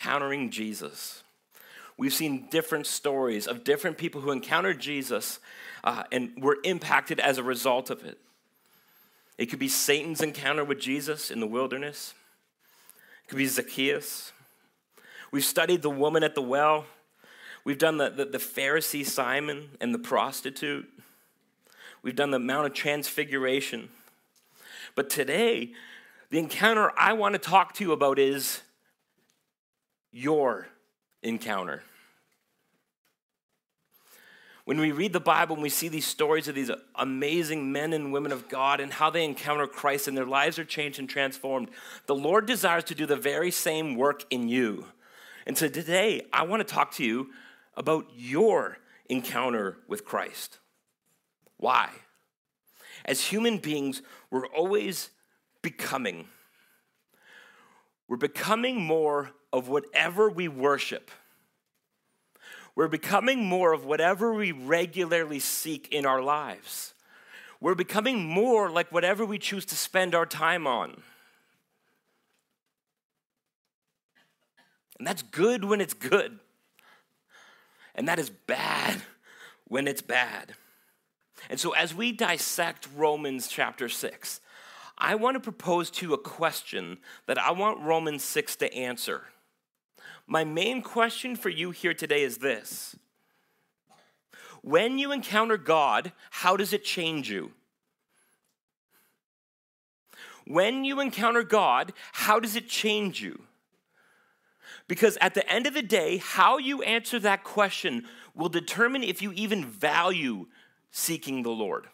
encountering Jesus. We've seen different stories of different people who encountered Jesus uh, and were impacted as a result of it. It could be Satan's encounter with Jesus in the wilderness, it could be Zacchaeus. We've studied the woman at the well. We've done the, the, the Pharisee Simon and the prostitute. We've done the Mount of Transfiguration. But today, the encounter I want to talk to you about is your encounter. When we read the Bible and we see these stories of these amazing men and women of God and how they encounter Christ and their lives are changed and transformed, the Lord desires to do the very same work in you. And so today, I want to talk to you about your encounter with Christ. Why? As human beings, we're always becoming. We're becoming more of whatever we worship. We're becoming more of whatever we regularly seek in our lives. We're becoming more like whatever we choose to spend our time on. And that's good when it's good. And that is bad when it's bad. And so, as we dissect Romans chapter 6, I want to propose to you a question that I want Romans 6 to answer. My main question for you here today is this When you encounter God, how does it change you? When you encounter God, how does it change you? Because at the end of the day, how you answer that question will determine if you even value seeking the Lord.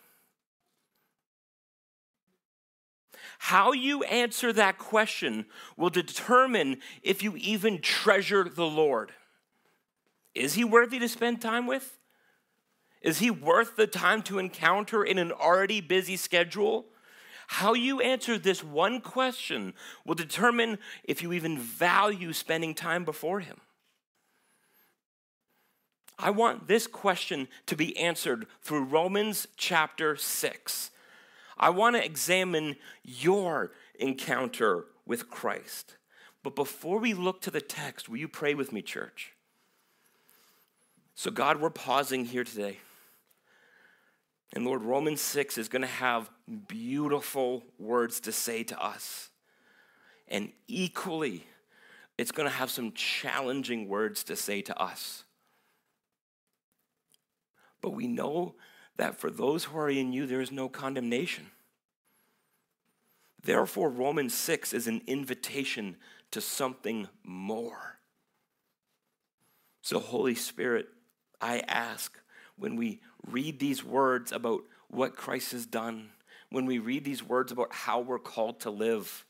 How you answer that question will determine if you even treasure the Lord. Is he worthy to spend time with? Is he worth the time to encounter in an already busy schedule? How you answer this one question will determine if you even value spending time before him. I want this question to be answered through Romans chapter 6. I want to examine your encounter with Christ. But before we look to the text, will you pray with me, church? So, God, we're pausing here today. And Lord, Romans 6 is going to have beautiful words to say to us. And equally, it's going to have some challenging words to say to us. But we know that for those who are in you, there is no condemnation. Therefore, Romans 6 is an invitation to something more. So, Holy Spirit, I ask when we read these words about what Christ has done, when we read these words about how we're called to live,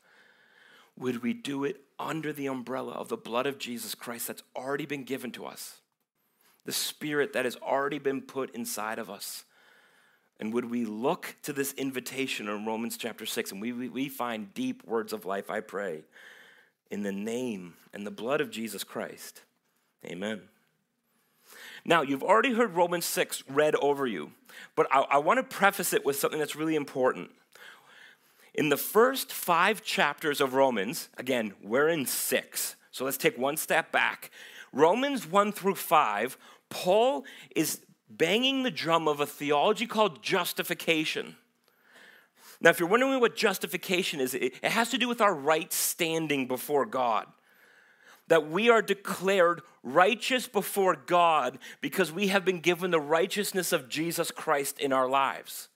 would we do it under the umbrella of the blood of Jesus Christ that's already been given to us? the Spirit that has already been put inside of us. And would we look to this invitation in Romans chapter 6 and we, we, we find deep words of life, I pray, in the name and the blood of Jesus Christ. Amen. Now, you've already heard Romans 6 read over you, but I, I want to preface it with something that's really important. In the first five chapters of Romans, again, we're in six, so let's take one step back. Romans 1 through 5 Paul is banging the drum of a theology called justification. Now, if you're wondering what justification is, it has to do with our right standing before God. That we are declared righteous before God because we have been given the righteousness of Jesus Christ in our lives.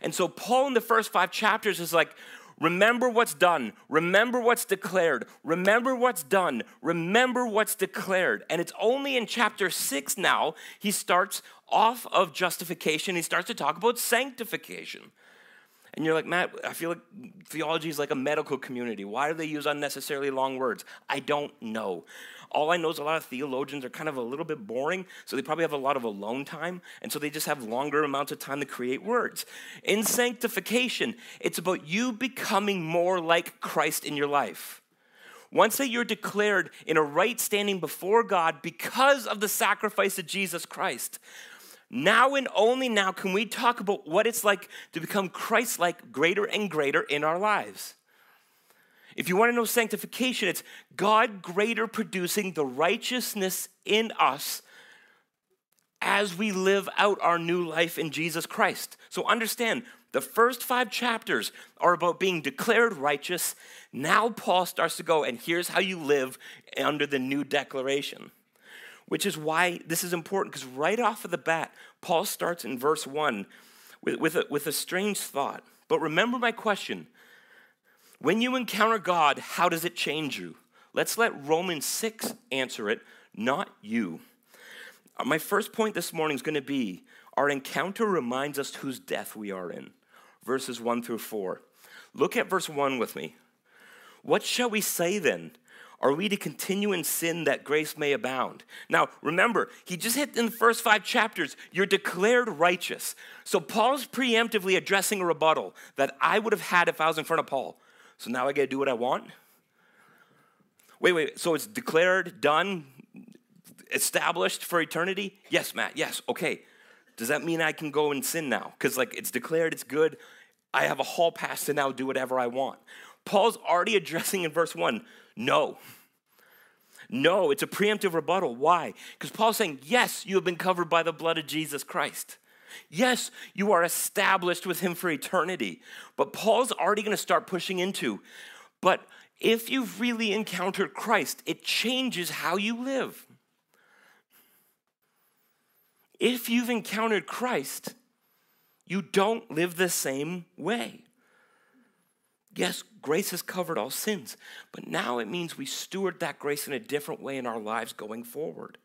And so, Paul in the first five chapters is like, Remember what's done. Remember what's declared. Remember what's done. Remember what's declared. And it's only in chapter six now he starts off of justification. He starts to talk about sanctification. And you're like, Matt, I feel like theology is like a medical community. Why do they use unnecessarily long words? I don't know. All I know is a lot of theologians are kind of a little bit boring, so they probably have a lot of alone time, and so they just have longer amounts of time to create words. In sanctification, it's about you becoming more like Christ in your life. Once that you're declared in a right standing before God because of the sacrifice of Jesus Christ, now and only now can we talk about what it's like to become Christ like greater and greater in our lives. If you want to know sanctification, it's God greater producing the righteousness in us as we live out our new life in Jesus Christ. So understand, the first five chapters are about being declared righteous. Now Paul starts to go, and here's how you live under the new declaration. Which is why this is important, because right off of the bat, Paul starts in verse 1 with, with, a, with a strange thought. But remember my question when you encounter God, how does it change you? Let's let Romans 6 answer it, not you. Uh, my first point this morning is going to be our encounter reminds us whose death we are in. Verses 1 through 4. Look at verse 1 with me. What shall we say then? Are we to continue in sin that grace may abound? Now, remember, he just hit in the first five chapters, you're declared righteous. So Paul's preemptively addressing a rebuttal that I would have had if I was in front of Paul. So now I got to do what I want? Wait, wait, so it's declared, done, established for eternity? Yes, Matt, yes, okay. Does that mean I can go and sin now? Because, like, it's declared, it's good. I have a hall pass to now do whatever I want. Paul's already addressing in verse 1 no. No, it's a preemptive rebuttal. Why? Because Paul's saying, yes, you have been covered by the blood of Jesus Christ. Yes, you are established with him for eternity. But Paul's already going to start pushing into, but if you've really encountered Christ, it changes how you live. If you've encountered Christ, you don't live the same way. Yes, grace has covered all sins, but now it means we steward that grace in a different way in our lives going forward.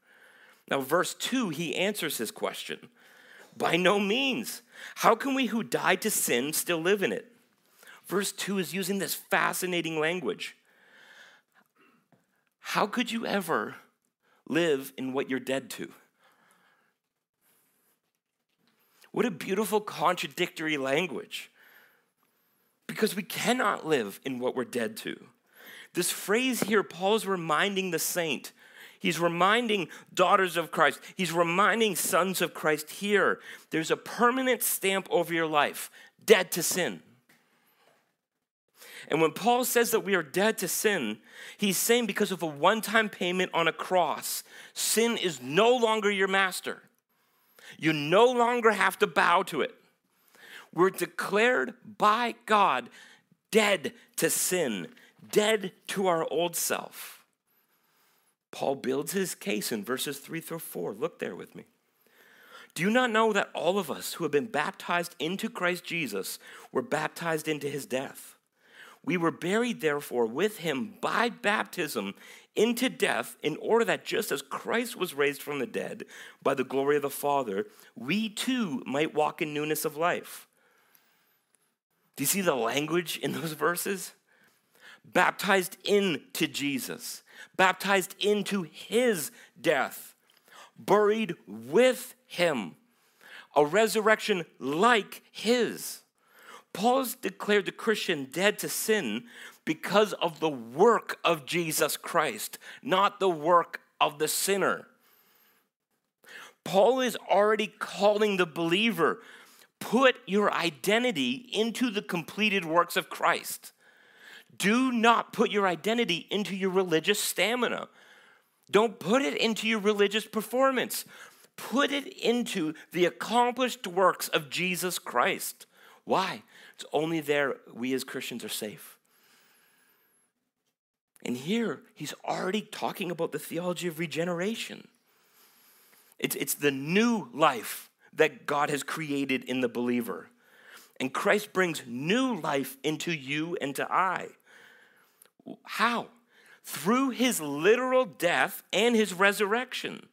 Now, verse 2, he answers his question By no means. How can we who died to sin still live in it? Verse 2 is using this fascinating language. How could you ever live in what you're dead to? What a beautiful contradictory language because we cannot live in what we're dead to. This phrase here, Paul's reminding the saint. He's reminding daughters of Christ. He's reminding sons of Christ here. There's a permanent stamp over your life dead to sin. And when Paul says that we are dead to sin, he's saying because of a one time payment on a cross, sin is no longer your master. You no longer have to bow to it. We're declared by God dead to sin, dead to our old self. Paul builds his case in verses 3 through 4. Look there with me. Do you not know that all of us who have been baptized into Christ Jesus were baptized into his death? We were buried, therefore, with him by baptism into death, in order that just as Christ was raised from the dead by the glory of the Father, we too might walk in newness of life. Do you see the language in those verses? Baptized into Jesus, baptized into his death, buried with him, a resurrection like his. Paul's declared the Christian dead to sin because of the work of Jesus Christ, not the work of the sinner. Paul is already calling the believer Put your identity into the completed works of Christ. Do not put your identity into your religious stamina. Don't put it into your religious performance. Put it into the accomplished works of Jesus Christ. Why? It's only there we as Christians are safe. And here, he's already talking about the theology of regeneration. It's, it's the new life that God has created in the believer. And Christ brings new life into you and to I. How? Through his literal death and his resurrection.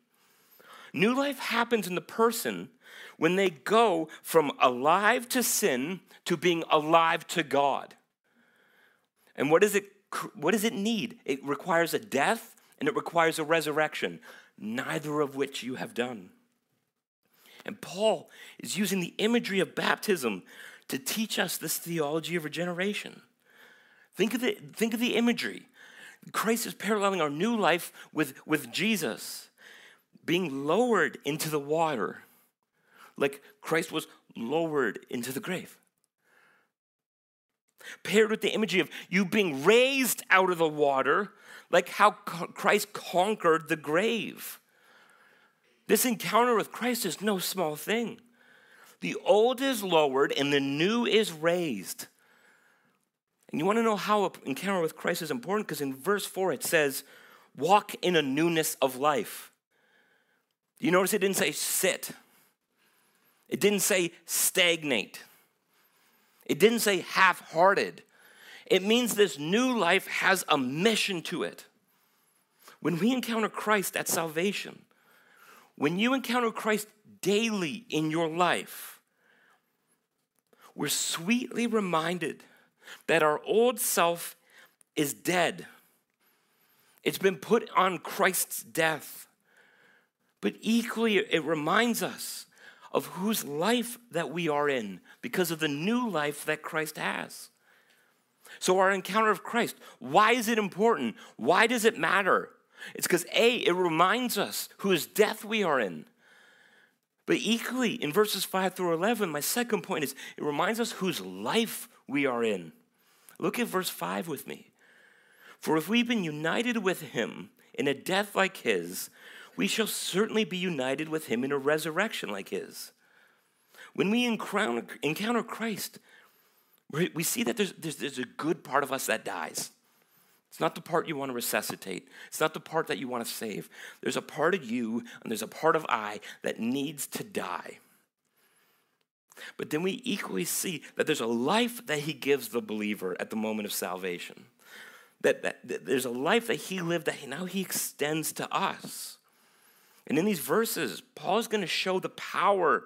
New life happens in the person when they go from alive to sin to being alive to God. And what does it what does it need? It requires a death and it requires a resurrection, neither of which you have done. And Paul is using the imagery of baptism to teach us this theology of regeneration. Think of the, think of the imagery. Christ is paralleling our new life with, with Jesus being lowered into the water, like Christ was lowered into the grave. paired with the imagery of you being raised out of the water, like how Christ conquered the grave. This encounter with Christ is no small thing. The old is lowered and the new is raised. And you want to know how an encounter with Christ is important? Because in verse 4 it says, walk in a newness of life. You notice it didn't say sit, it didn't say stagnate, it didn't say half hearted. It means this new life has a mission to it. When we encounter Christ at salvation, when you encounter Christ daily in your life, we're sweetly reminded that our old self is dead. It's been put on Christ's death. But equally, it reminds us of whose life that we are in because of the new life that Christ has. So, our encounter of Christ, why is it important? Why does it matter? It's because A, it reminds us whose death we are in. But equally, in verses 5 through 11, my second point is it reminds us whose life we are in. Look at verse 5 with me. For if we've been united with him in a death like his, we shall certainly be united with him in a resurrection like his. When we encounter Christ, we see that there's, there's, there's a good part of us that dies. It's not the part you want to resuscitate. It's not the part that you want to save. There's a part of you and there's a part of I that needs to die. But then we equally see that there's a life that he gives the believer at the moment of salvation. That, that, that there's a life that he lived that he, now he extends to us. And in these verses, Paul is going to show the power,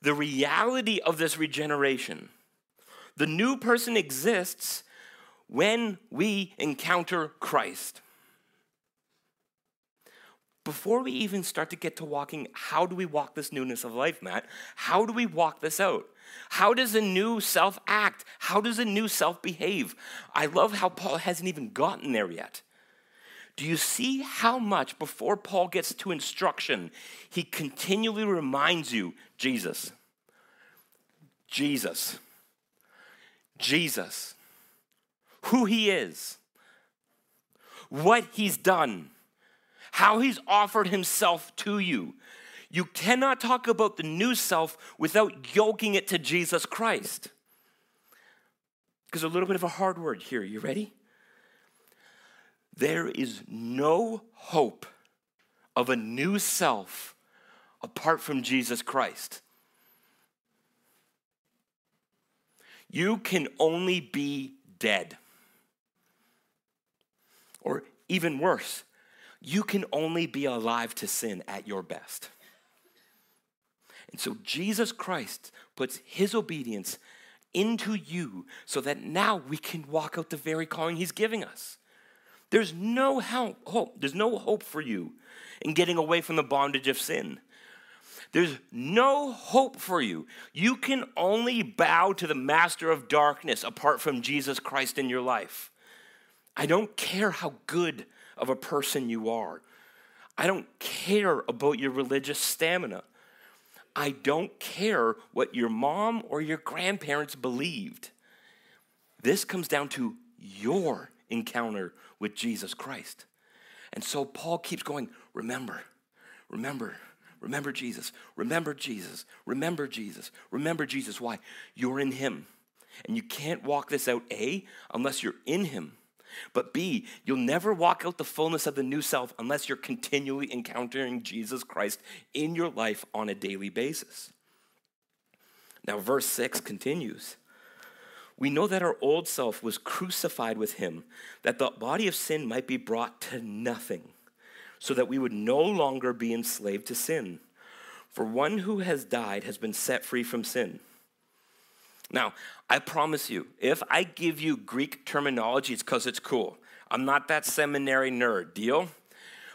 the reality of this regeneration. The new person exists when we encounter Christ. Before we even start to get to walking, how do we walk this newness of life, Matt? How do we walk this out? How does a new self act? How does a new self behave? I love how Paul hasn't even gotten there yet. Do you see how much before Paul gets to instruction, he continually reminds you Jesus, Jesus, Jesus who he is, what he's done, how he's offered himself to you. You cannot talk about the new self without yoking it to Jesus Christ. Because a little bit of a hard word here. You ready? There is no hope of a new self apart from Jesus Christ. You can only be dead. Even worse, you can only be alive to sin at your best. And so Jesus Christ puts his obedience into you so that now we can walk out the very calling he's giving us. There's no help, hope. There's no hope for you in getting away from the bondage of sin. There's no hope for you. You can only bow to the master of darkness apart from Jesus Christ in your life. I don't care how good of a person you are. I don't care about your religious stamina. I don't care what your mom or your grandparents believed. This comes down to your encounter with Jesus Christ. And so Paul keeps going, remember, remember, remember Jesus, remember Jesus, remember Jesus, remember Jesus. Why? You're in Him. And you can't walk this out, A, unless you're in Him. But B, you'll never walk out the fullness of the new self unless you're continually encountering Jesus Christ in your life on a daily basis. Now, verse 6 continues. We know that our old self was crucified with him, that the body of sin might be brought to nothing, so that we would no longer be enslaved to sin. For one who has died has been set free from sin. Now, I promise you, if I give you Greek terminology, it's because it's cool. I'm not that seminary nerd, deal?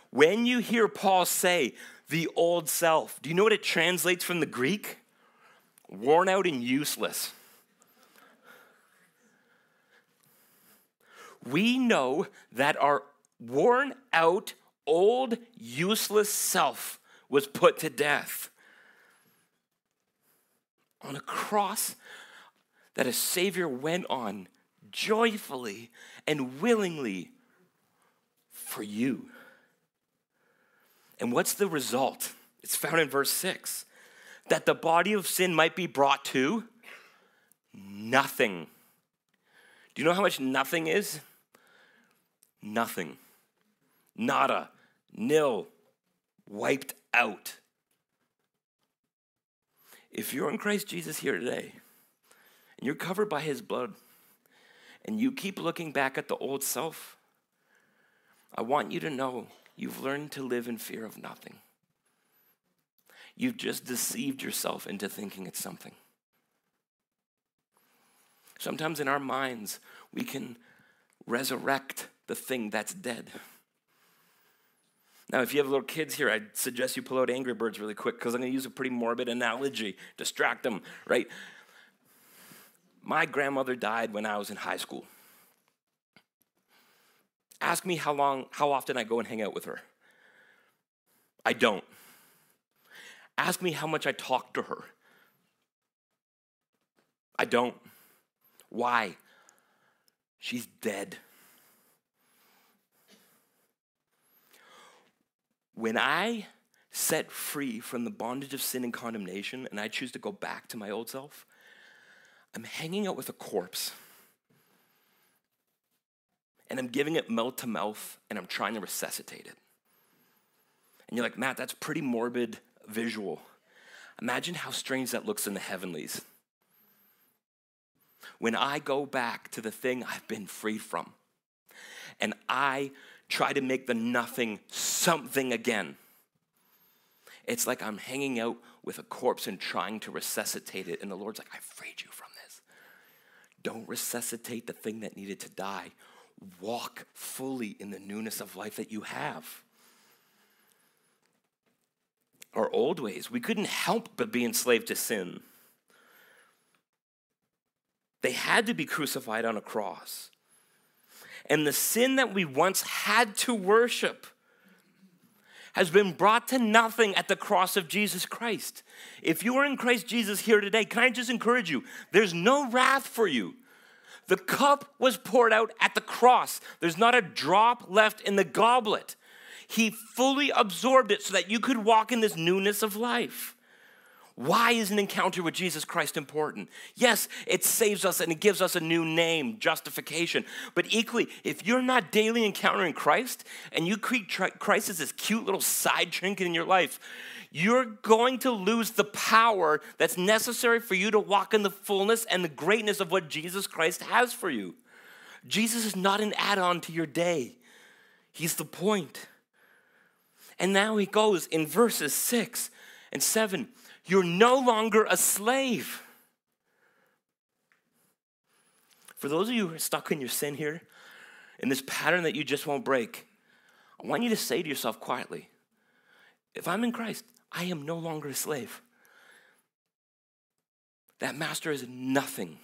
When you hear Paul say the old self, do you know what it translates from the Greek? Worn out and useless. We know that our worn out, old, useless self was put to death on a cross that a Savior went on joyfully and willingly for you. And what's the result? It's found in verse 6 that the body of sin might be brought to nothing. Do you know how much nothing is? Nothing. Nada. Nil. Wiped out. If you're in Christ Jesus here today, and you're covered by his blood, and you keep looking back at the old self, I want you to know you've learned to live in fear of nothing. You've just deceived yourself into thinking it's something. Sometimes in our minds, we can resurrect the thing that's dead. Now, if you have little kids here, I'd suggest you pull out Angry Birds really quick because I'm going to use a pretty morbid analogy, distract them, right? My grandmother died when I was in high school. Ask me how long, how often I go and hang out with her. I don't. Ask me how much I talk to her. I don't. Why? She's dead. When I set free from the bondage of sin and condemnation and I choose to go back to my old self, I'm hanging out with a corpse. And I'm giving it mouth to mouth and I'm trying to resuscitate it. And you're like, Matt, that's pretty morbid visual. Imagine how strange that looks in the heavenlies. When I go back to the thing I've been freed from and I try to make the nothing something again, it's like I'm hanging out with a corpse and trying to resuscitate it. And the Lord's like, I freed you from. Don't resuscitate the thing that needed to die. Walk fully in the newness of life that you have our old ways. We couldn't help but be enslaved to sin. They had to be crucified on a cross. And the sin that we once had to worship has been brought to nothing at the cross of Jesus Christ. If you are in Christ Jesus here today, can I just encourage you? There's no wrath for you. The cup was poured out at the cross, there's not a drop left in the goblet. He fully absorbed it so that you could walk in this newness of life. Why is an encounter with Jesus Christ important? Yes, it saves us and it gives us a new name, justification. But equally, if you're not daily encountering Christ and you treat Christ as this cute little side trinket in your life, you're going to lose the power that's necessary for you to walk in the fullness and the greatness of what Jesus Christ has for you. Jesus is not an add on to your day, He's the point. And now he goes in verses six and seven you're no longer a slave. For those of you who are stuck in your sin here, in this pattern that you just won't break, I want you to say to yourself quietly if I'm in Christ, I am no longer a slave. That master is nothing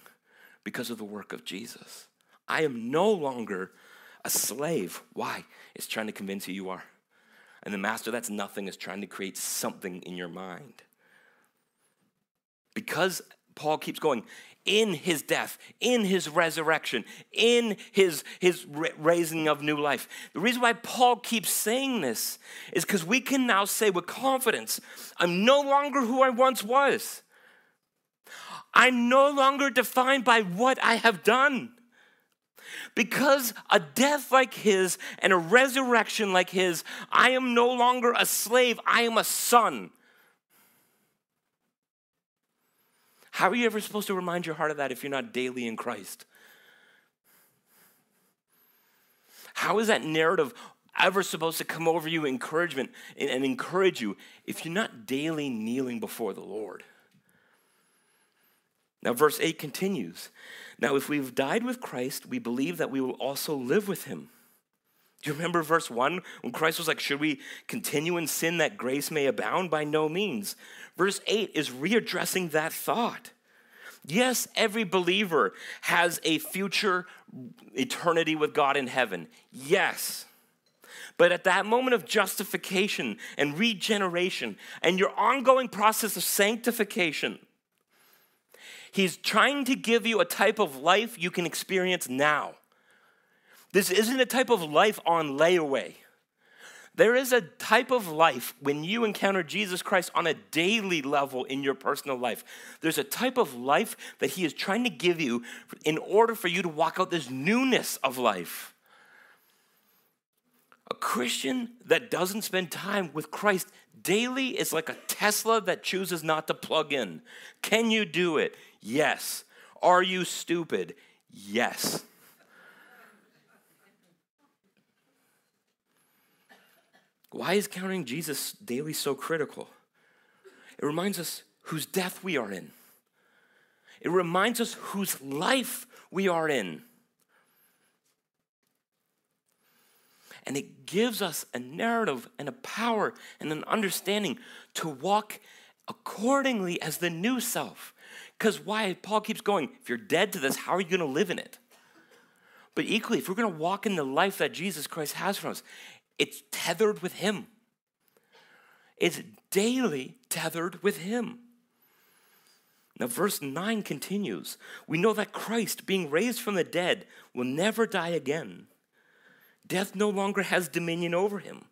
because of the work of Jesus. I am no longer a slave. Why? It's trying to convince you you are. And the master that's nothing is trying to create something in your mind. Because Paul keeps going, in his death, in his resurrection, in his, his raising of new life. The reason why Paul keeps saying this is because we can now say with confidence, I'm no longer who I once was. I'm no longer defined by what I have done. Because a death like his and a resurrection like his, I am no longer a slave, I am a son. How are you ever supposed to remind your heart of that if you're not daily in Christ? How is that narrative ever supposed to come over you, encouragement, and encourage you if you're not daily kneeling before the Lord? Now, verse 8 continues Now, if we've died with Christ, we believe that we will also live with him. Do you remember verse 1 when Christ was like, Should we continue in sin that grace may abound? By no means. Verse 8 is readdressing that thought. Yes, every believer has a future eternity with God in heaven. Yes. But at that moment of justification and regeneration and your ongoing process of sanctification, He's trying to give you a type of life you can experience now. This isn't a type of life on layaway. There is a type of life when you encounter Jesus Christ on a daily level in your personal life. There's a type of life that He is trying to give you in order for you to walk out this newness of life. A Christian that doesn't spend time with Christ daily is like a Tesla that chooses not to plug in. Can you do it? Yes. Are you stupid? Yes. Why is counting Jesus daily so critical? It reminds us whose death we are in. It reminds us whose life we are in. And it gives us a narrative and a power and an understanding to walk accordingly as the new self. Because why? Paul keeps going, if you're dead to this, how are you going to live in it? But equally, if we're going to walk in the life that Jesus Christ has for us, it's tethered with Him. It's daily tethered with Him. Now, verse 9 continues We know that Christ, being raised from the dead, will never die again. Death no longer has dominion over him.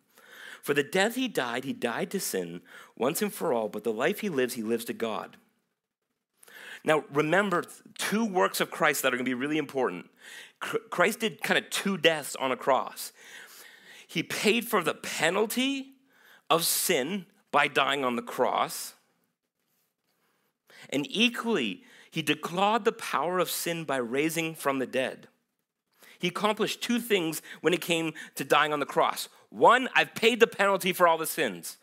For the death he died, he died to sin once and for all, but the life he lives, he lives to God. Now, remember two works of Christ that are going to be really important. Christ did kind of two deaths on a cross. He paid for the penalty of sin by dying on the cross. And equally, he declared the power of sin by raising from the dead. He accomplished two things when it came to dying on the cross. One, I've paid the penalty for all the sins.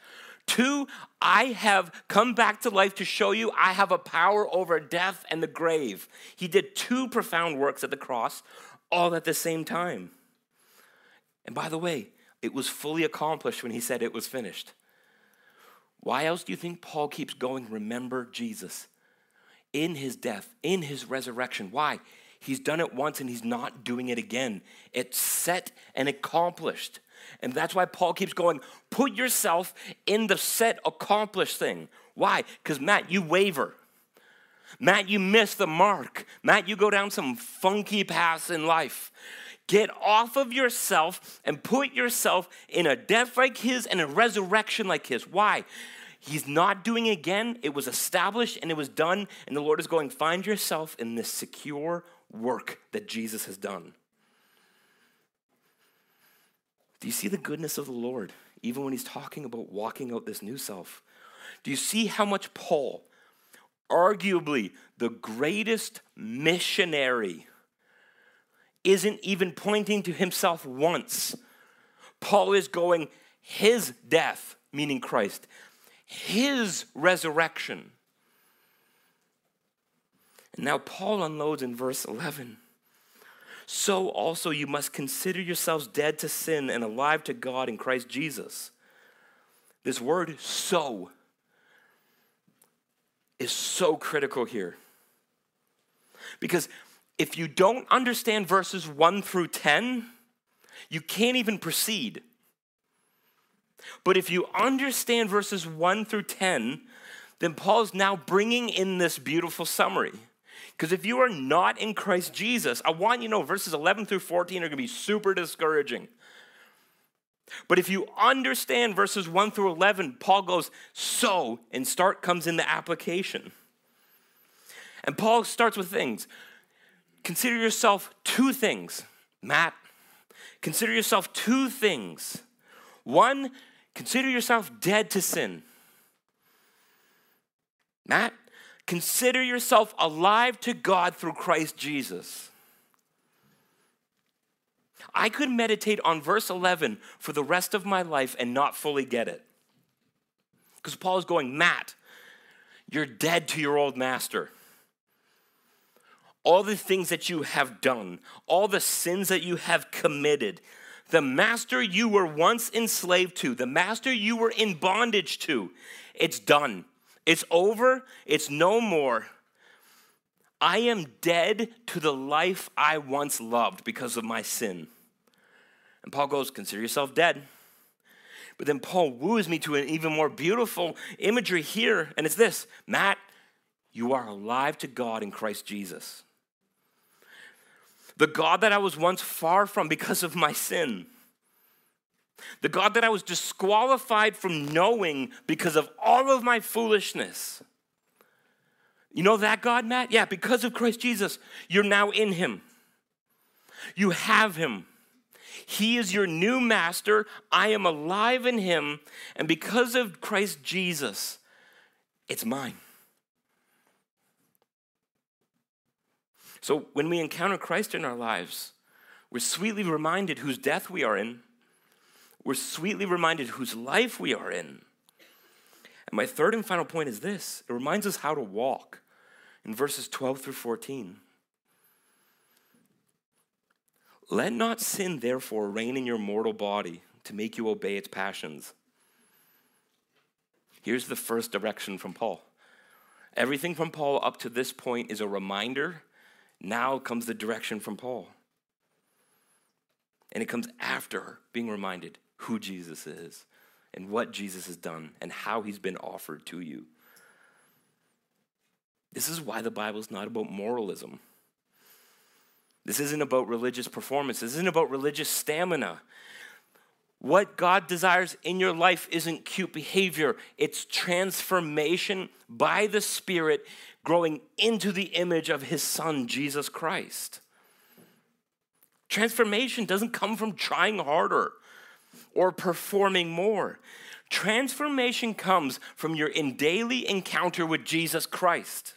Two, I have come back to life to show you I have a power over death and the grave. He did two profound works at the cross, all at the same time. And by the way, it was fully accomplished when he said it was finished. Why else do you think Paul keeps going, remember Jesus? In his death, in his resurrection. Why? He's done it once and he's not doing it again. It's set and accomplished. And that's why Paul keeps going, put yourself in the set accomplished thing. Why? Because, Matt, you waver. Matt, you miss the mark. Matt, you go down some funky paths in life. Get off of yourself and put yourself in a death like his and a resurrection like his. Why? He's not doing it again. It was established and it was done. And the Lord is going, find yourself in this secure work that Jesus has done. Do you see the goodness of the Lord, even when he's talking about walking out this new self? Do you see how much Paul, arguably the greatest missionary, isn't even pointing to himself once. Paul is going, his death, meaning Christ, his resurrection. And now Paul unloads in verse 11. So also you must consider yourselves dead to sin and alive to God in Christ Jesus. This word, so, is so critical here. Because if you don't understand verses 1 through 10, you can't even proceed. But if you understand verses 1 through 10, then Paul's now bringing in this beautiful summary. Because if you are not in Christ Jesus, I want you to know verses 11 through 14 are going to be super discouraging. But if you understand verses 1 through 11, Paul goes, so, and start comes in the application. And Paul starts with things consider yourself two things. Matt, consider yourself two things. One, consider yourself dead to sin. Matt, consider yourself alive to God through Christ Jesus. I could meditate on verse 11 for the rest of my life and not fully get it. Because Paul is going, Matt, you're dead to your old master all the things that you have done, all the sins that you have committed, the master you were once enslaved to, the master you were in bondage to, it's done. It's over. It's no more. I am dead to the life I once loved because of my sin. And Paul goes, Consider yourself dead. But then Paul woos me to an even more beautiful imagery here, and it's this Matt, you are alive to God in Christ Jesus. The God that I was once far from because of my sin. The God that I was disqualified from knowing because of all of my foolishness. You know that God, Matt? Yeah, because of Christ Jesus, you're now in Him. You have Him. He is your new master. I am alive in Him. And because of Christ Jesus, it's mine. So when we encounter Christ in our lives, we're sweetly reminded whose death we are in. We're sweetly reminded whose life we are in. And my third and final point is this it reminds us how to walk in verses 12 through 14. Let not sin, therefore, reign in your mortal body to make you obey its passions. Here's the first direction from Paul. Everything from Paul up to this point is a reminder now comes the direction from Paul. And it comes after being reminded who Jesus is and what Jesus has done and how he's been offered to you. This is why the Bible is not about moralism. This isn't about religious performance. This isn't about religious stamina. What God desires in your life isn't cute behavior, it's transformation by the Spirit growing into the image of his son, Jesus Christ. Transformation doesn't come from trying harder or performing more. Transformation comes from your in daily encounter with Jesus Christ.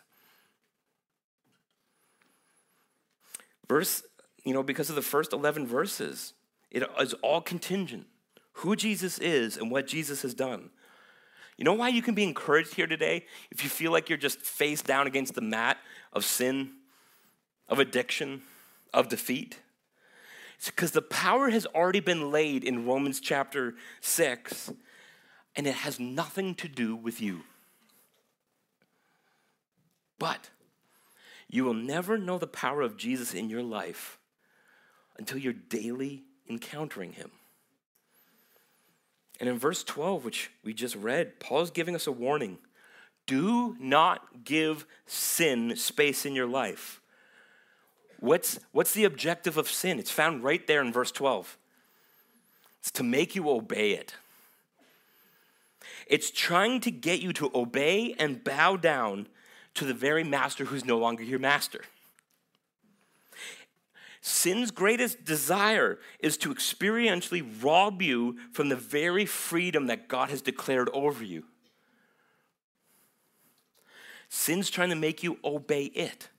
Verse, you know, because of the first 11 verses, it is all contingent. Who Jesus is and what Jesus has done. You know why you can be encouraged here today? If you feel like you're just face down against the mat of sin, of addiction, of defeat? It's because the power has already been laid in Romans chapter 6, and it has nothing to do with you. But you will never know the power of Jesus in your life until you're daily encountering him. And in verse 12, which we just read, Paul is giving us a warning do not give sin space in your life. What's, what's the objective of sin? It's found right there in verse 12. It's to make you obey it. It's trying to get you to obey and bow down to the very master who's no longer your master. Sin's greatest desire is to experientially rob you from the very freedom that God has declared over you. Sin's trying to make you obey it.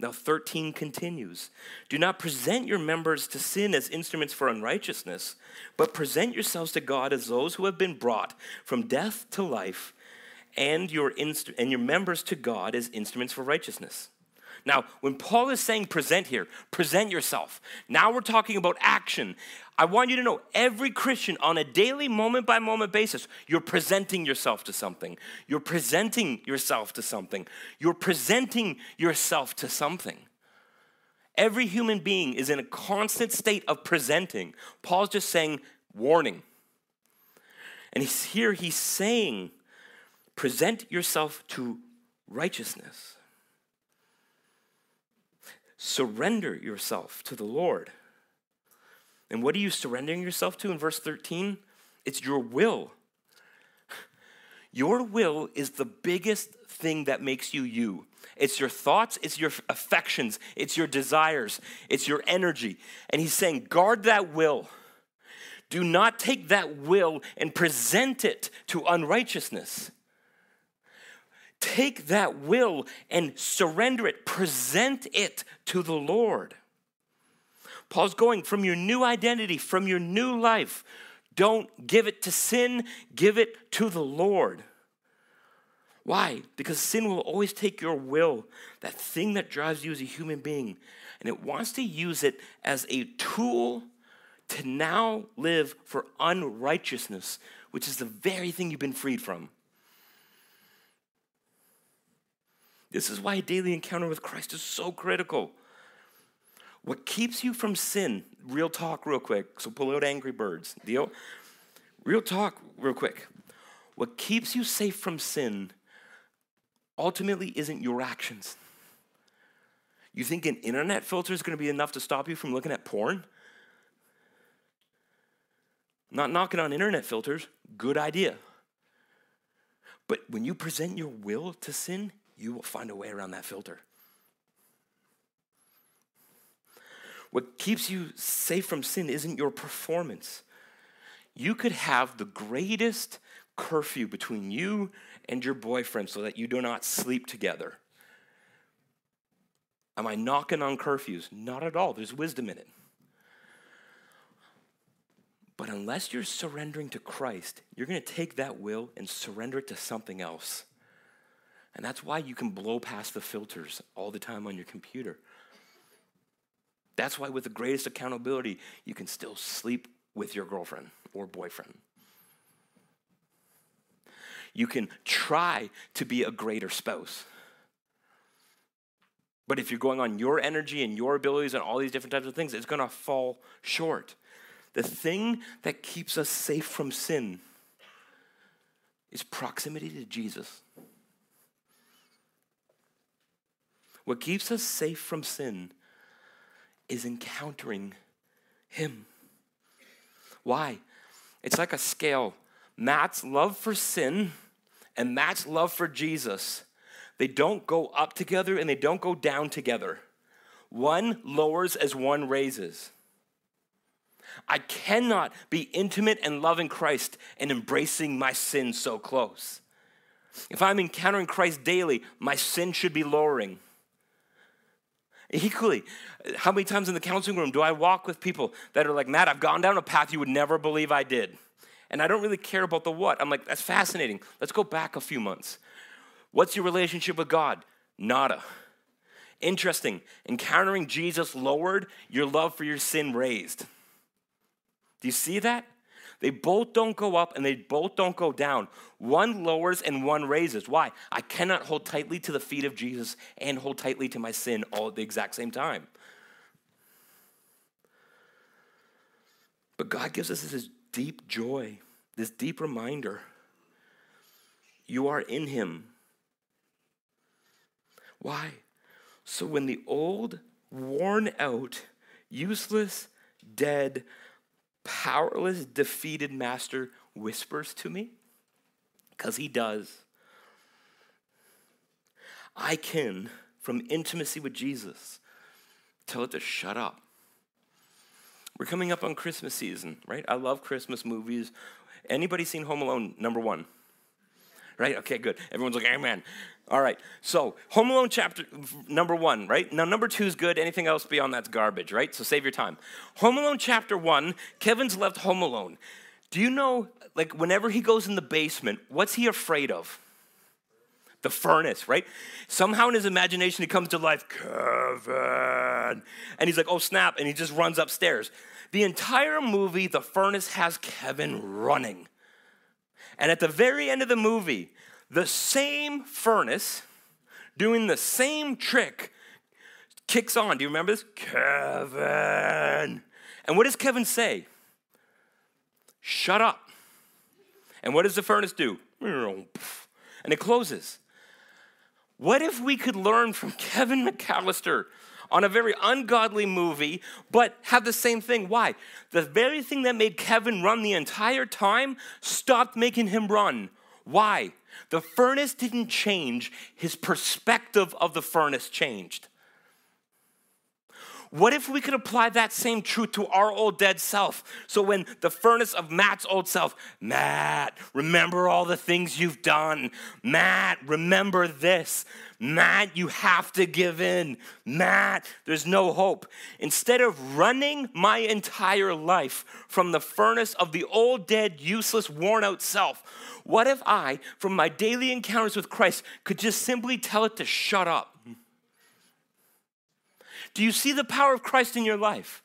Now, 13 continues Do not present your members to sin as instruments for unrighteousness, but present yourselves to God as those who have been brought from death to life, and your, inst- and your members to God as instruments for righteousness. Now, when Paul is saying present here, present yourself, now we're talking about action. I want you to know every Christian on a daily, moment by moment basis, you're presenting yourself to something. You're presenting yourself to something. You're presenting yourself to something. Every human being is in a constant state of presenting. Paul's just saying, warning. And he's here, he's saying, present yourself to righteousness surrender yourself to the Lord. And what are you surrendering yourself to in verse 13? It's your will. Your will is the biggest thing that makes you you. It's your thoughts, it's your affections, it's your desires, it's your energy. And he's saying, guard that will. Do not take that will and present it to unrighteousness. Take that will and surrender it, present it to the Lord. Paul's going from your new identity, from your new life. Don't give it to sin, give it to the Lord. Why? Because sin will always take your will, that thing that drives you as a human being, and it wants to use it as a tool to now live for unrighteousness, which is the very thing you've been freed from. This is why a daily encounter with Christ is so critical. What keeps you from sin, real talk, real quick. So pull out Angry Birds. Deal? Real talk, real quick. What keeps you safe from sin ultimately isn't your actions. You think an internet filter is going to be enough to stop you from looking at porn? Not knocking on internet filters, good idea. But when you present your will to sin, you will find a way around that filter. What keeps you safe from sin isn't your performance. You could have the greatest curfew between you and your boyfriend so that you do not sleep together. Am I knocking on curfews? Not at all. There's wisdom in it. But unless you're surrendering to Christ, you're going to take that will and surrender it to something else. And that's why you can blow past the filters all the time on your computer. That's why, with the greatest accountability, you can still sleep with your girlfriend or boyfriend. You can try to be a greater spouse. But if you're going on your energy and your abilities and all these different types of things, it's going to fall short. The thing that keeps us safe from sin is proximity to Jesus. What keeps us safe from sin is encountering Him. Why? It's like a scale. Matt's love for sin and Matt's love for Jesus, they don't go up together and they don't go down together. One lowers as one raises. I cannot be intimate and loving Christ and embracing my sin so close. If I'm encountering Christ daily, my sin should be lowering. Equally, how many times in the counseling room do I walk with people that are like, Matt, I've gone down a path you would never believe I did? And I don't really care about the what. I'm like, that's fascinating. Let's go back a few months. What's your relationship with God? Nada. Interesting. Encountering Jesus lowered, your love for your sin raised. Do you see that? They both don't go up and they both don't go down. One lowers and one raises. Why? I cannot hold tightly to the feet of Jesus and hold tightly to my sin all at the exact same time. But God gives us this deep joy, this deep reminder. You are in Him. Why? So when the old, worn out, useless, dead, powerless, defeated master whispers to me? Because he does. I can, from intimacy with Jesus, tell it to shut up. We're coming up on Christmas season, right? I love Christmas movies. Anybody seen Home Alone number one? Right? Okay, good. Everyone's like, amen. All right. So, Home Alone chapter number one, right? Now, number two is good. Anything else beyond that's garbage, right? So, save your time. Home Alone chapter one, Kevin's left home alone. Do you know, like, whenever he goes in the basement, what's he afraid of? The furnace, right? Somehow in his imagination, he comes to life, Kevin. And he's like, oh, snap. And he just runs upstairs. The entire movie, the furnace has Kevin running. And at the very end of the movie, the same furnace doing the same trick kicks on. Do you remember this? Kevin. And what does Kevin say? Shut up. And what does the furnace do? And it closes. What if we could learn from Kevin McAllister on a very ungodly movie, but have the same thing? Why? The very thing that made Kevin run the entire time stopped making him run. Why? The furnace didn't change, his perspective of the furnace changed. What if we could apply that same truth to our old dead self? So when the furnace of Matt's old self, Matt, remember all the things you've done. Matt, remember this. Matt, you have to give in. Matt, there's no hope. Instead of running my entire life from the furnace of the old, dead, useless, worn out self, what if I, from my daily encounters with Christ, could just simply tell it to shut up? Do you see the power of Christ in your life?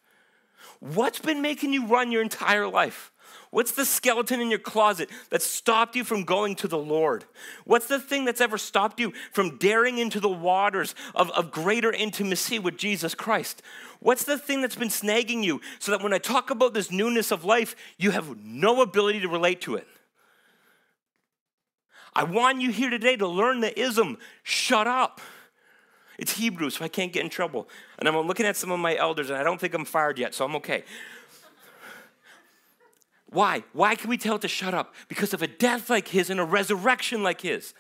What's been making you run your entire life? What's the skeleton in your closet that stopped you from going to the Lord? What's the thing that's ever stopped you from daring into the waters of, of greater intimacy with Jesus Christ? What's the thing that's been snagging you so that when I talk about this newness of life, you have no ability to relate to it? I want you here today to learn the ism, shut up. It's Hebrew, so I can't get in trouble. And I'm looking at some of my elders, and I don't think I'm fired yet, so I'm okay. Why? Why can we tell it to shut up? Because of a death like his and a resurrection like his.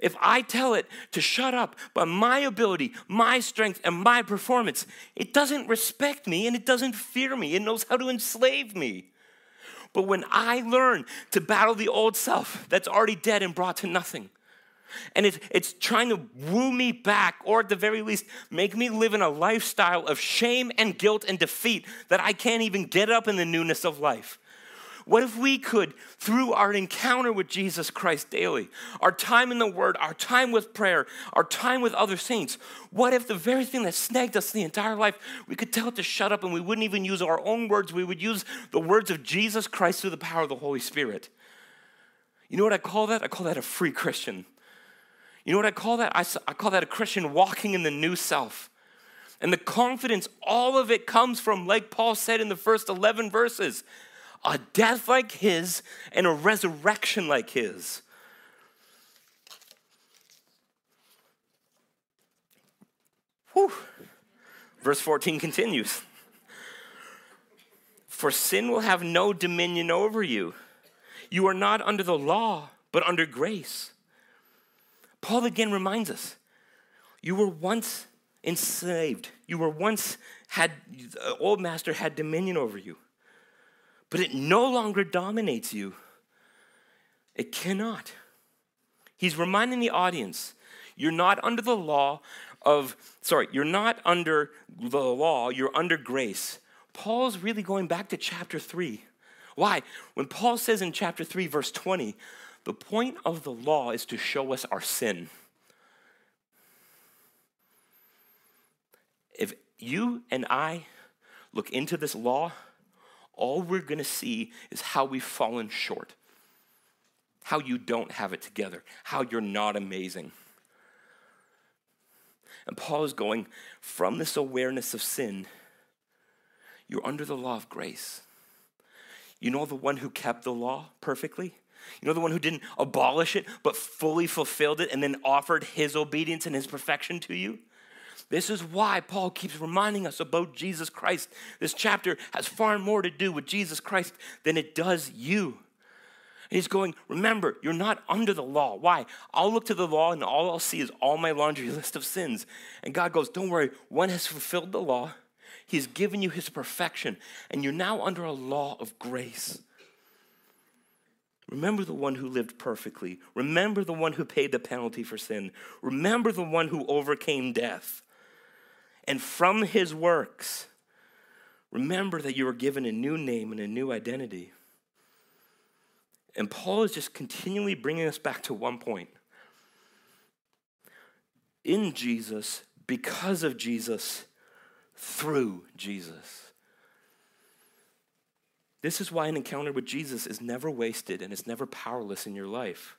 If I tell it to shut up by my ability, my strength, and my performance, it doesn't respect me and it doesn't fear me. It knows how to enslave me. But when I learn to battle the old self that's already dead and brought to nothing, and it's, it's trying to woo me back, or at the very least, make me live in a lifestyle of shame and guilt and defeat that I can't even get up in the newness of life. What if we could, through our encounter with Jesus Christ daily, our time in the Word, our time with prayer, our time with other saints, what if the very thing that snagged us the entire life, we could tell it to shut up and we wouldn't even use our own words, we would use the words of Jesus Christ through the power of the Holy Spirit? You know what I call that? I call that a free Christian. You know what I call that? I, I call that a Christian walking in the new self. And the confidence, all of it comes from, like Paul said in the first 11 verses, a death like his and a resurrection like his. Whew. Verse 14 continues For sin will have no dominion over you. You are not under the law, but under grace. Paul again reminds us you were once enslaved. You were once had, the old master had dominion over you but it no longer dominates you. It cannot. He's reminding the audience you're not under the law of, sorry, you're not under the law, you're under grace. Paul's really going back to chapter 3. Why? When Paul says in chapter 3, verse 20, the point of the law is to show us our sin. If you and I look into this law, all we're going to see is how we've fallen short, how you don't have it together, how you're not amazing. And Paul is going from this awareness of sin, you're under the law of grace. You know the one who kept the law perfectly? You know the one who didn't abolish it, but fully fulfilled it and then offered his obedience and his perfection to you? This is why Paul keeps reminding us about Jesus Christ. This chapter has far more to do with Jesus Christ than it does you. He's going, remember, you're not under the law. Why? I'll look to the law and all I'll see is all my laundry list of sins. And God goes, don't worry, one has fulfilled the law. He's given you his perfection, and you're now under a law of grace. Remember the one who lived perfectly. Remember the one who paid the penalty for sin. Remember the one who overcame death and from his works. Remember that you were given a new name and a new identity. And Paul is just continually bringing us back to one point. In Jesus, because of Jesus, through Jesus. This is why an encounter with Jesus is never wasted and it's never powerless in your life.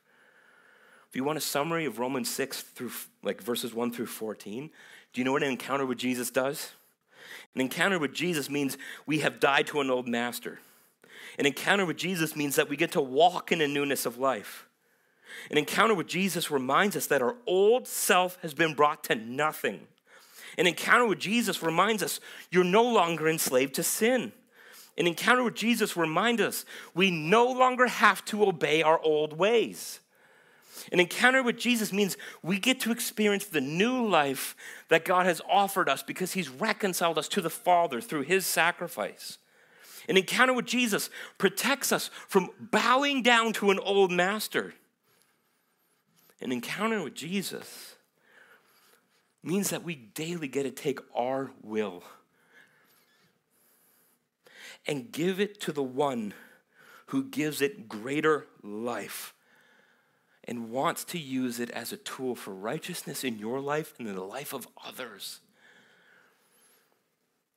If you want a summary of Romans 6 through like verses 1 through 14, do you know what an encounter with Jesus does? An encounter with Jesus means we have died to an old master. An encounter with Jesus means that we get to walk in a newness of life. An encounter with Jesus reminds us that our old self has been brought to nothing. An encounter with Jesus reminds us you're no longer enslaved to sin. An encounter with Jesus reminds us we no longer have to obey our old ways. An encounter with Jesus means we get to experience the new life that God has offered us because He's reconciled us to the Father through His sacrifice. An encounter with Jesus protects us from bowing down to an old master. An encounter with Jesus means that we daily get to take our will and give it to the one who gives it greater life and wants to use it as a tool for righteousness in your life and in the life of others.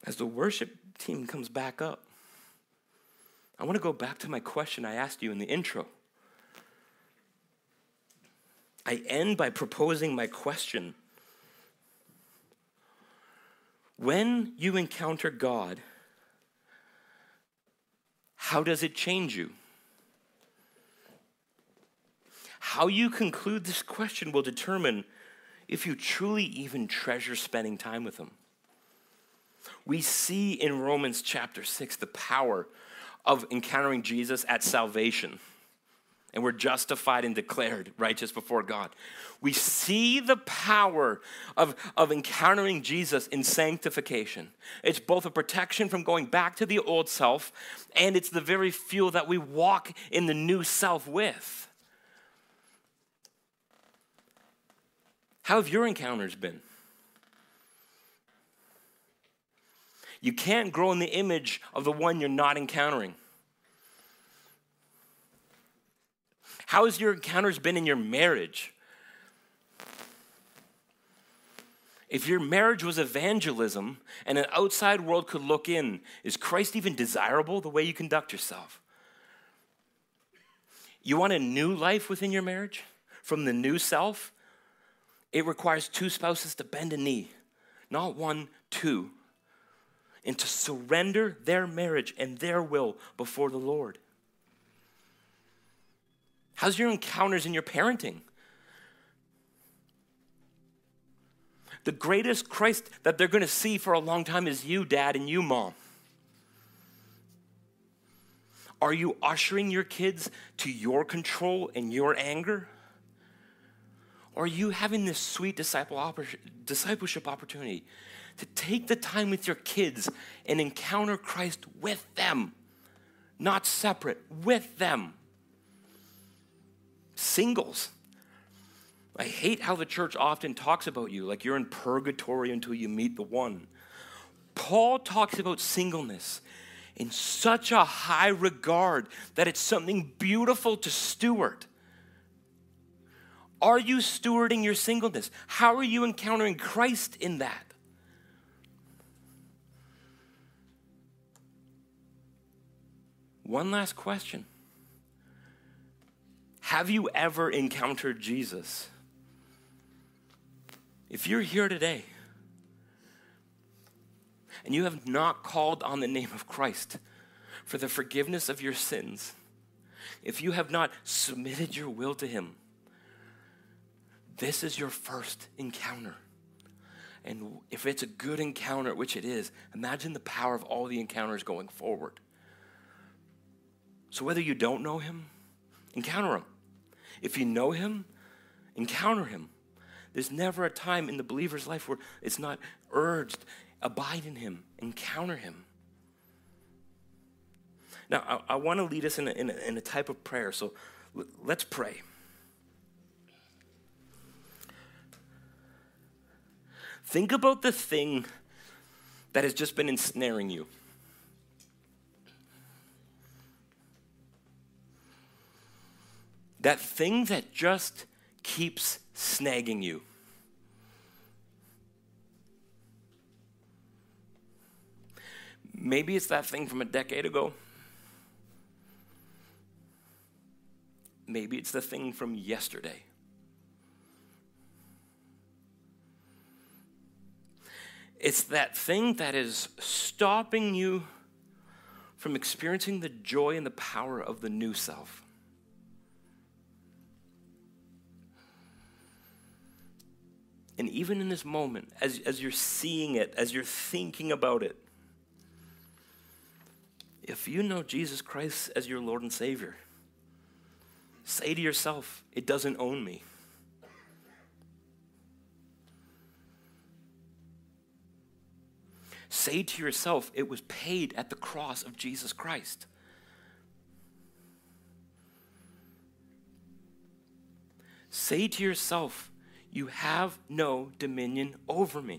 As the worship team comes back up, I want to go back to my question I asked you in the intro. I end by proposing my question. When you encounter God, how does it change you? How you conclude this question will determine if you truly even treasure spending time with Him. We see in Romans chapter 6 the power of encountering Jesus at salvation. And we're justified and declared righteous before God. We see the power of, of encountering Jesus in sanctification. It's both a protection from going back to the old self, and it's the very fuel that we walk in the new self with. How have your encounters been? You can't grow in the image of the one you're not encountering. How has your encounters been in your marriage? If your marriage was evangelism and an outside world could look in, is Christ even desirable the way you conduct yourself? You want a new life within your marriage from the new self? It requires two spouses to bend a knee, not one, two and to surrender their marriage and their will before the Lord. How's your encounters in your parenting? The greatest Christ that they're going to see for a long time is you, dad, and you, mom. Are you ushering your kids to your control and your anger? Or are you having this sweet discipleship opportunity to take the time with your kids and encounter Christ with them, not separate, with them. Singles. I hate how the church often talks about you like you're in purgatory until you meet the one. Paul talks about singleness in such a high regard that it's something beautiful to steward. Are you stewarding your singleness? How are you encountering Christ in that? One last question Have you ever encountered Jesus? If you're here today and you have not called on the name of Christ for the forgiveness of your sins, if you have not submitted your will to Him, this is your first encounter. And if it's a good encounter, which it is, imagine the power of all the encounters going forward. So whether you don't know him, encounter him. If you know him, encounter him. There's never a time in the believer's life where it's not urged, abide in him, encounter him. Now, I, I want to lead us in a, in, a, in a type of prayer, so l- let's pray. Think about the thing that has just been ensnaring you. That thing that just keeps snagging you. Maybe it's that thing from a decade ago. Maybe it's the thing from yesterday. It's that thing that is stopping you from experiencing the joy and the power of the new self. And even in this moment, as, as you're seeing it, as you're thinking about it, if you know Jesus Christ as your Lord and Savior, say to yourself, it doesn't own me. Say to yourself, it was paid at the cross of Jesus Christ. Say to yourself, you have no dominion over me.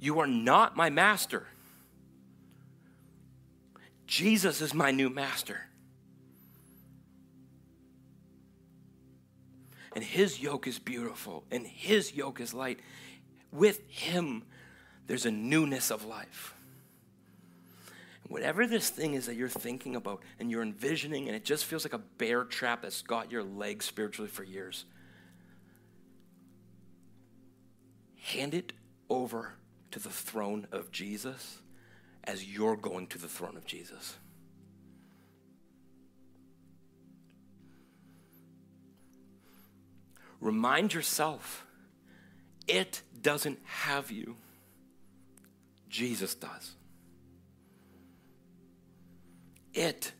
You are not my master. Jesus is my new master. And his yoke is beautiful, and his yoke is light. With him, there's a newness of life whatever this thing is that you're thinking about and you're envisioning, and it just feels like a bear trap that's got your leg spiritually for years, hand it over to the throne of Jesus as you're going to the throne of Jesus. Remind yourself it doesn't have you, Jesus does. It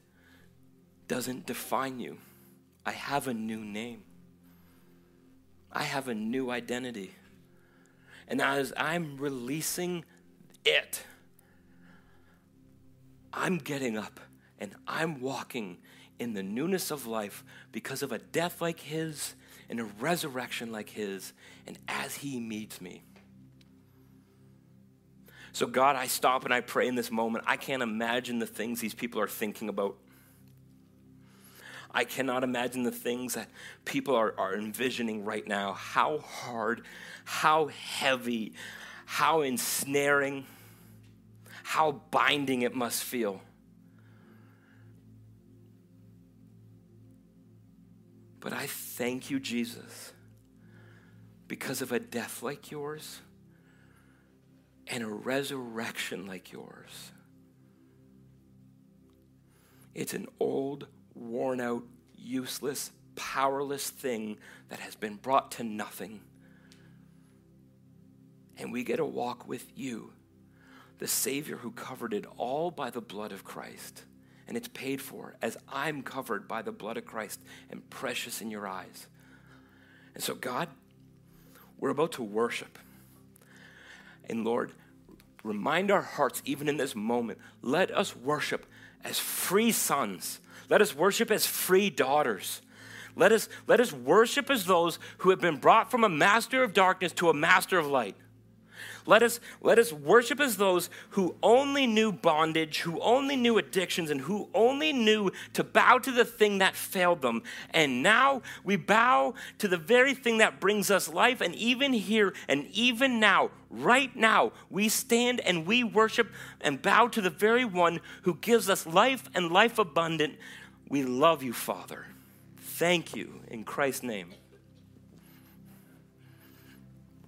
doesn't define you. I have a new name. I have a new identity. And as I'm releasing it, I'm getting up and I'm walking in the newness of life because of a death like his and a resurrection like his, and as he meets me. So, God, I stop and I pray in this moment. I can't imagine the things these people are thinking about. I cannot imagine the things that people are, are envisioning right now. How hard, how heavy, how ensnaring, how binding it must feel. But I thank you, Jesus, because of a death like yours and a resurrection like yours. It's an old, worn out, useless, powerless thing that has been brought to nothing. And we get to walk with you, the Savior who covered it all by the blood of Christ. And it's paid for as I'm covered by the blood of Christ and precious in your eyes. And so, God, we're about to worship. And Lord, remind our hearts, even in this moment, let us worship as free sons. Let us worship as free daughters. Let us, let us worship as those who have been brought from a master of darkness to a master of light. Let us, let us worship as those who only knew bondage, who only knew addictions, and who only knew to bow to the thing that failed them. And now we bow to the very thing that brings us life. And even here, and even now, right now, we stand and we worship and bow to the very one who gives us life and life abundant. We love you, Father. Thank you in Christ's name.